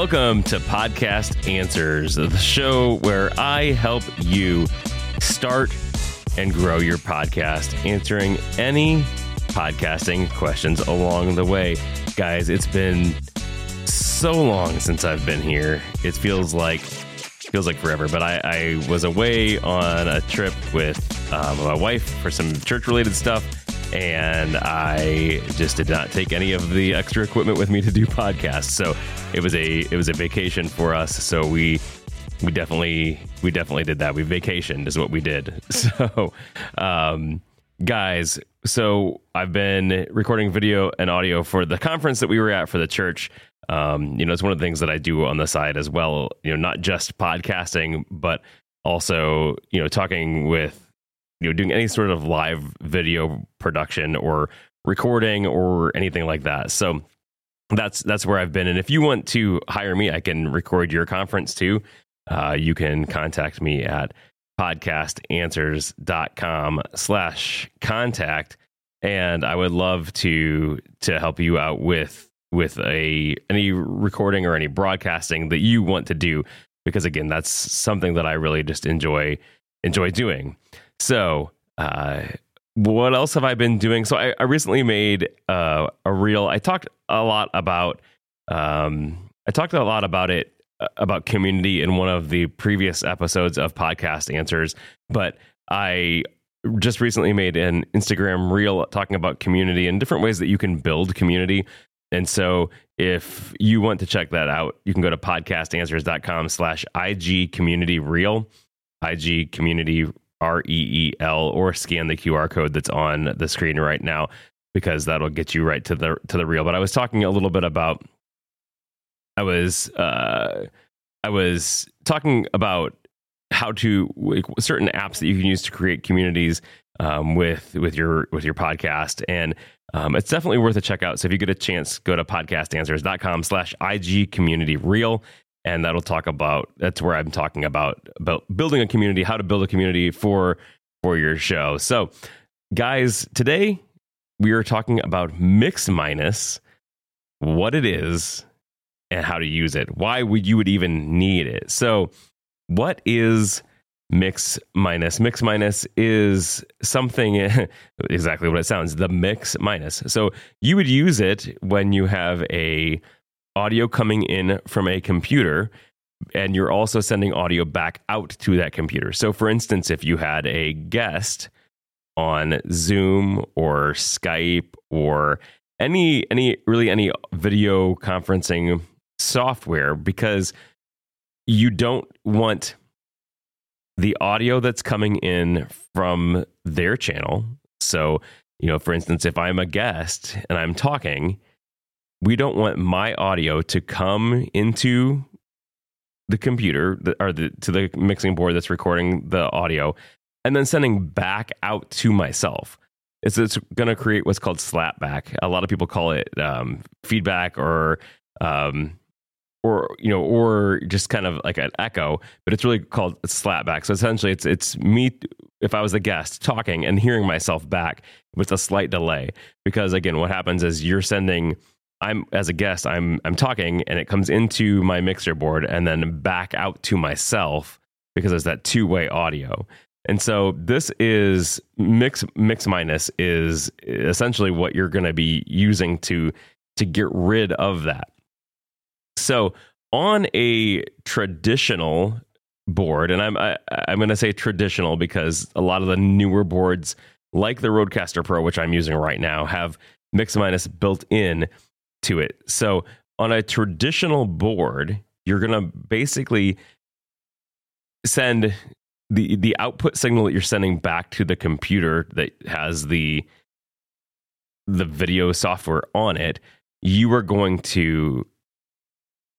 Welcome to Podcast Answers, the show where I help you start and grow your podcast, answering any podcasting questions along the way. Guys, it's been so long since I've been here. It feels like feels like forever, but I, I was away on a trip with um, my wife for some church related stuff and I just did not take any of the extra equipment with me to do podcasts. So it was a it was a vacation for us. So we we definitely we definitely did that. We vacationed is what we did. So um, guys, so I've been recording video and audio for the conference that we were at for the church. Um, you know, it's one of the things that I do on the side as well. You know, not just podcasting, but also you know talking with you know doing any sort of live video production or recording or anything like that. So that's that's where I've been. And if you want to hire me, I can record your conference too. Uh, you can contact me at podcastanswers.com slash contact. And I would love to to help you out with with a any recording or any broadcasting that you want to do because again that's something that I really just enjoy enjoy doing. So, uh, what else have I been doing? So, I, I recently made uh, a reel. I talked a lot about. Um, I talked a lot about it uh, about community in one of the previous episodes of Podcast Answers, but I just recently made an Instagram reel talking about community and different ways that you can build community. And so if you want to check that out, you can go to podcastanswers.com slash IG community reel, IG community R E E L, or scan the QR code that's on the screen right now because that'll get you right to the to the reel. But I was talking a little bit about I was uh, I was talking about how to like, certain apps that you can use to create communities um, with with your with your podcast and um, it's definitely worth a check out. So if you get a chance, go to podcastanswers.com slash IG community reel and that'll talk about that's where I'm talking about about building a community, how to build a community for for your show. So, guys, today we are talking about mix minus, what it is, and how to use it. Why would you would even need it? So, what is mix minus? Mix minus is something exactly what it sounds. The mix minus. So you would use it when you have a audio coming in from a computer and you're also sending audio back out to that computer. So, for instance, if you had a guest on Zoom or Skype or any any really any video conferencing software, because you don't want the audio that's coming in from their channel. So, you know, for instance, if I'm a guest and I'm talking we don't want my audio to come into the computer or the, to the mixing board that's recording the audio and then sending back out to myself. It's, it's going to create what's called slapback. A lot of people call it um, feedback or um, or you know or just kind of like an echo but it's really called slapback so essentially it's it's me if i was a guest talking and hearing myself back with a slight delay because again what happens is you're sending I'm as a guest, I'm I'm talking and it comes into my mixer board and then back out to myself because there's that two way audio. And so this is mix mix minus is essentially what you're going to be using to to get rid of that. So on a traditional board, and I'm I, am i am going to say traditional because a lot of the newer boards, like the Rodecaster Pro, which I'm using right now, have mix minus built in to it. So on a traditional board, you're going to basically send the the output signal that you're sending back to the computer that has the the video software on it you are going to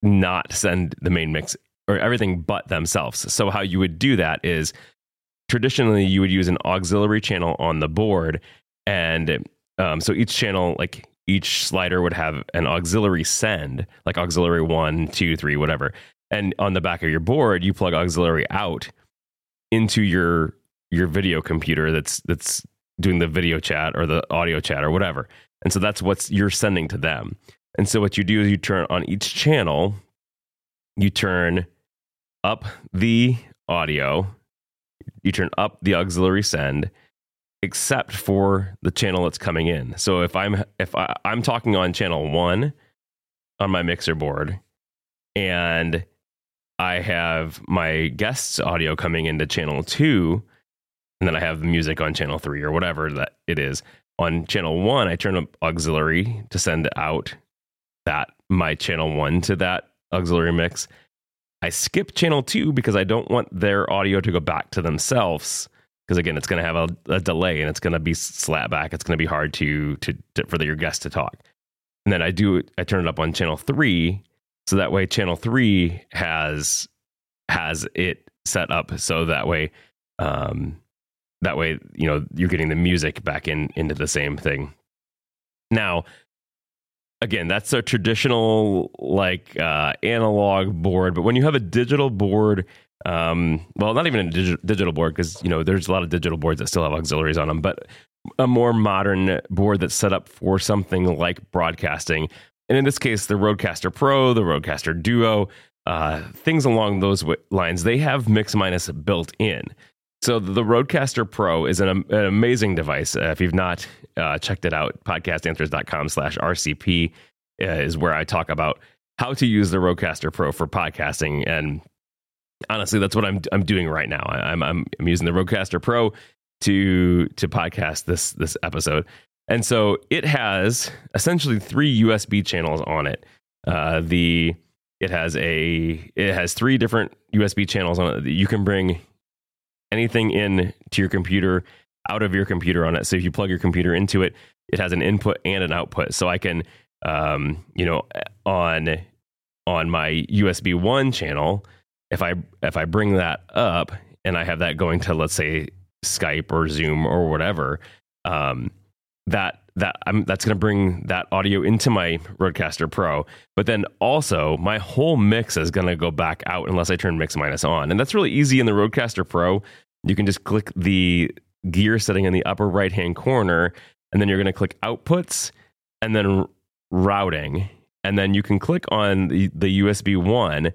not send the main mix or everything but themselves so how you would do that is traditionally you would use an auxiliary channel on the board and um, so each channel like each slider would have an auxiliary send, like auxiliary one, two, three, whatever. And on the back of your board, you plug auxiliary out into your your video computer that's that's doing the video chat or the audio chat or whatever. And so that's what you're sending to them. And so what you do is you turn on each channel you turn up the audio, you turn up the auxiliary send, except for the channel that's coming in. So if I'm if I, I'm talking on channel one on my mixer board, and I have my guest's audio coming into channel two, and then I have the music on channel three or whatever that it is. On channel one, I turn up auxiliary to send out that my channel one to that auxiliary mix. I skip channel two because I don't want their audio to go back to themselves. Because again, it's going to have a, a, delay and it's going to be slap back. It's going to be hard to, to, to for your guest to talk. And then I do I turn it up on channel three, so that way channel three has has it set up so that way um, that way you know you're getting the music back in into the same thing. Now again, that's a traditional like uh, analog board. But when you have a digital board, um, well, not even a digi- digital board because you know there's a lot of digital boards that still have auxiliaries on them, but a more modern board that's set up for something like broadcasting. And in this case, the Rodecaster Pro, the Rodecaster Duo, uh, things along those w- lines, they have Mix Minus built in. So the Rodecaster Pro is an, an amazing device. Uh, if you've not uh, checked it out, podcastanswers.com slash RCP uh, is where I talk about how to use the Rodecaster Pro for podcasting. And honestly, that's what I'm I'm doing right now. I, am I'm, I'm using the Rodecaster Pro to to podcast this this episode. And so it has essentially three USB channels on it. Uh, the it has a it has three different USB channels on it. You can bring anything in to your computer out of your computer on it. So if you plug your computer into it, it has an input and an output. So I can, um, you know, on on my USB one channel, if I if I bring that up and I have that going to let's say Skype or Zoom or whatever, um, that that I'm that's going to bring that audio into my Rodecaster Pro. But then also my whole mix is going to go back out unless I turn mix minus on, and that's really easy in the Rodecaster Pro. You can just click the gear setting in the upper right hand corner, and then you're going to click outputs and then routing, and then you can click on the, the USB one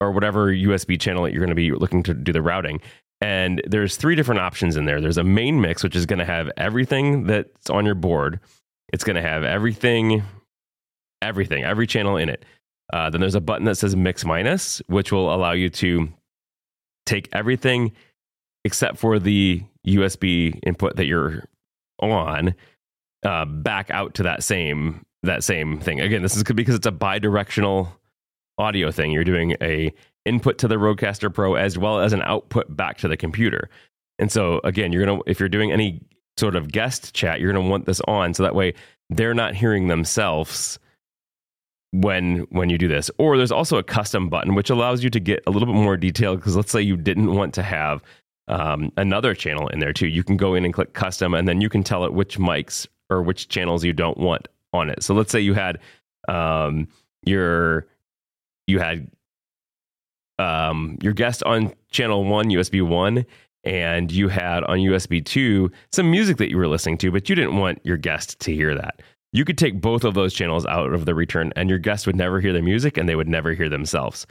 or whatever USB channel that you're going to be looking to do the routing. And there's three different options in there. There's a main mix, which is going to have everything that's on your board. It's going to have everything, everything, every channel in it. Uh, then there's a button that says mix minus, which will allow you to take everything except for the USB input that you're on uh, back out to that same that same thing. Again, this is because it's a bi-directional audio thing. You're doing a input to the Rodecaster Pro as well as an output back to the computer. And so again, you're gonna if you're doing any sort of guest chat, you're gonna want this on so that way they're not hearing themselves when when you do this. Or there's also a custom button which allows you to get a little bit more detail because let's say you didn't want to have um, another channel in there too. You can go in and click custom, and then you can tell it which mics or which channels you don't want on it. So let's say you had um, your you had um, your guest on channel one, USB one, and you had on USB two some music that you were listening to, but you didn't want your guest to hear that. You could take both of those channels out of the return, and your guest would never hear the music, and they would never hear themselves.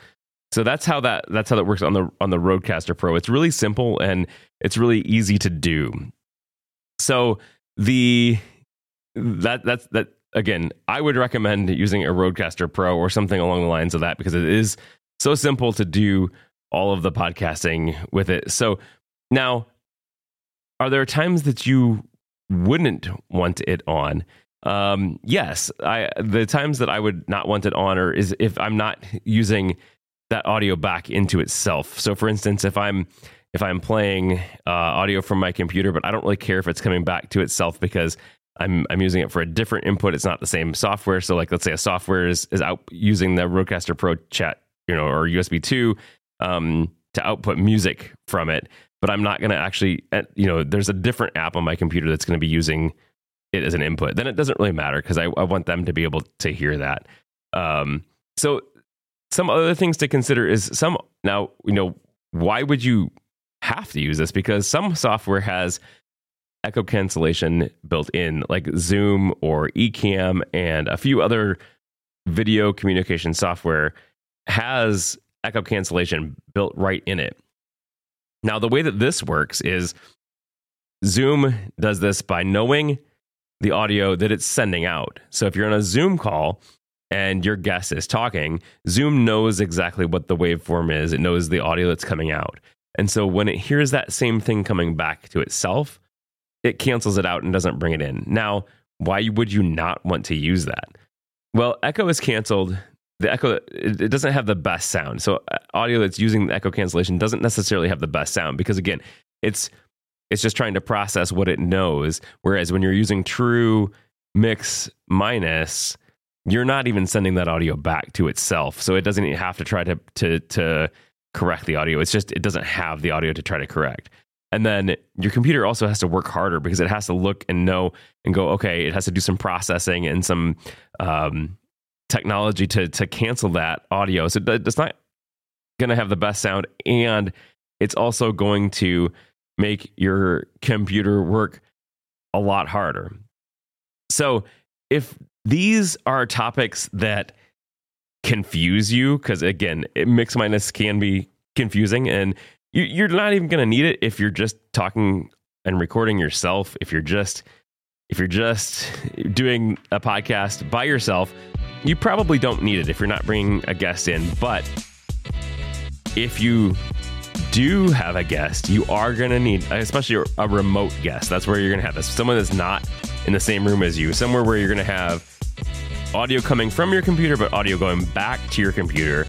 So that's how that that's how that works on the on the Rodecaster Pro. It's really simple and it's really easy to do. So the that that's that again, I would recommend using a Rodecaster Pro or something along the lines of that because it is so simple to do all of the podcasting with it. So now, are there times that you wouldn't want it on? Um, yes, I the times that I would not want it on, or is if I'm not using that audio back into itself. So, for instance, if I'm if I'm playing uh, audio from my computer, but I don't really care if it's coming back to itself because I'm I'm using it for a different input. It's not the same software. So, like, let's say a software is is out using the Rodecaster Pro Chat, you know, or USB two um, to output music from it, but I'm not going to actually, uh, you know, there's a different app on my computer that's going to be using it as an input. Then it doesn't really matter because I, I want them to be able to hear that. Um, so some other things to consider is some now you know why would you have to use this because some software has echo cancellation built in like zoom or ecamm and a few other video communication software has echo cancellation built right in it. Now, the way that this works is Zoom does this by knowing the audio that it's sending out. So if you're on a Zoom call and your guest is talking, Zoom knows exactly what the waveform is. It knows the audio that's coming out. And so when it hears that same thing coming back to itself, it cancels it out and doesn't bring it in. Now, why would you not want to use that? Well, echo is canceled. The echo it doesn't have the best sound. So uh, audio that's using the echo cancellation doesn't necessarily have the best sound because again, it's it's just trying to process what it knows. Whereas when you're using true mix minus, you're not even sending that audio back to itself. So it doesn't have to try to to to correct the audio. It's just it doesn't have the audio to try to correct. And then your computer also has to work harder because it has to look and know and go, okay, it has to do some processing and some um, technology to to cancel that audio. So it's not going to have the best sound, and it's also going to make your computer work a lot harder. So if these are topics that confuse you, because again, mix minus can be confusing, and you're not even going to need it if you're just talking and recording yourself. If you're just if you're just doing a podcast by yourself, you probably don't need it if you're not bringing a guest in. But if you do have a guest, you are going to need, especially a remote guest. That's where you're going to have this. Someone that's not in the same room as you, somewhere where you're going to have audio coming from your computer, but audio going back to your computer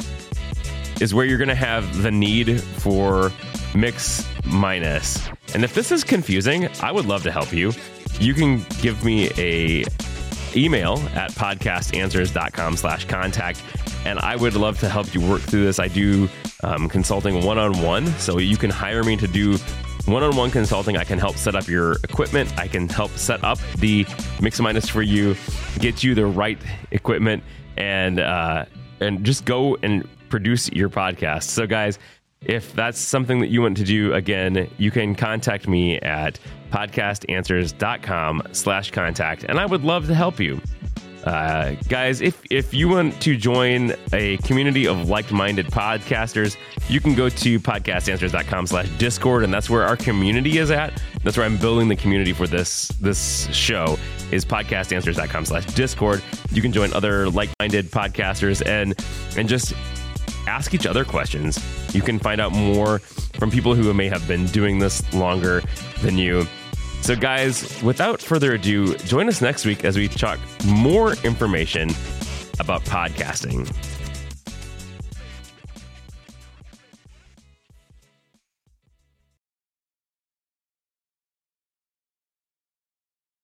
is where you're going to have the need for mix minus. And if this is confusing, I would love to help you. You can give me a email at podcastanswers.com slash contact and I would love to help you work through this. I do um, consulting one on one, so you can hire me to do one on one consulting. I can help set up your equipment. I can help set up the Mix Minus for you, get you the right equipment, and uh, and just go and produce your podcast. So, guys, if that's something that you want to do, again, you can contact me at podcastanswers.com slash contact, and I would love to help you. Uh, guys, if if you want to join a community of like-minded podcasters, you can go to podcastanswers.com slash discord, and that's where our community is at. That's where I'm building the community for this this show is podcastanswers.com slash discord. You can join other like-minded podcasters and and just ask each other questions. You can find out more from people who may have been doing this longer than you. So, guys, without further ado, join us next week as we talk more information about podcasting.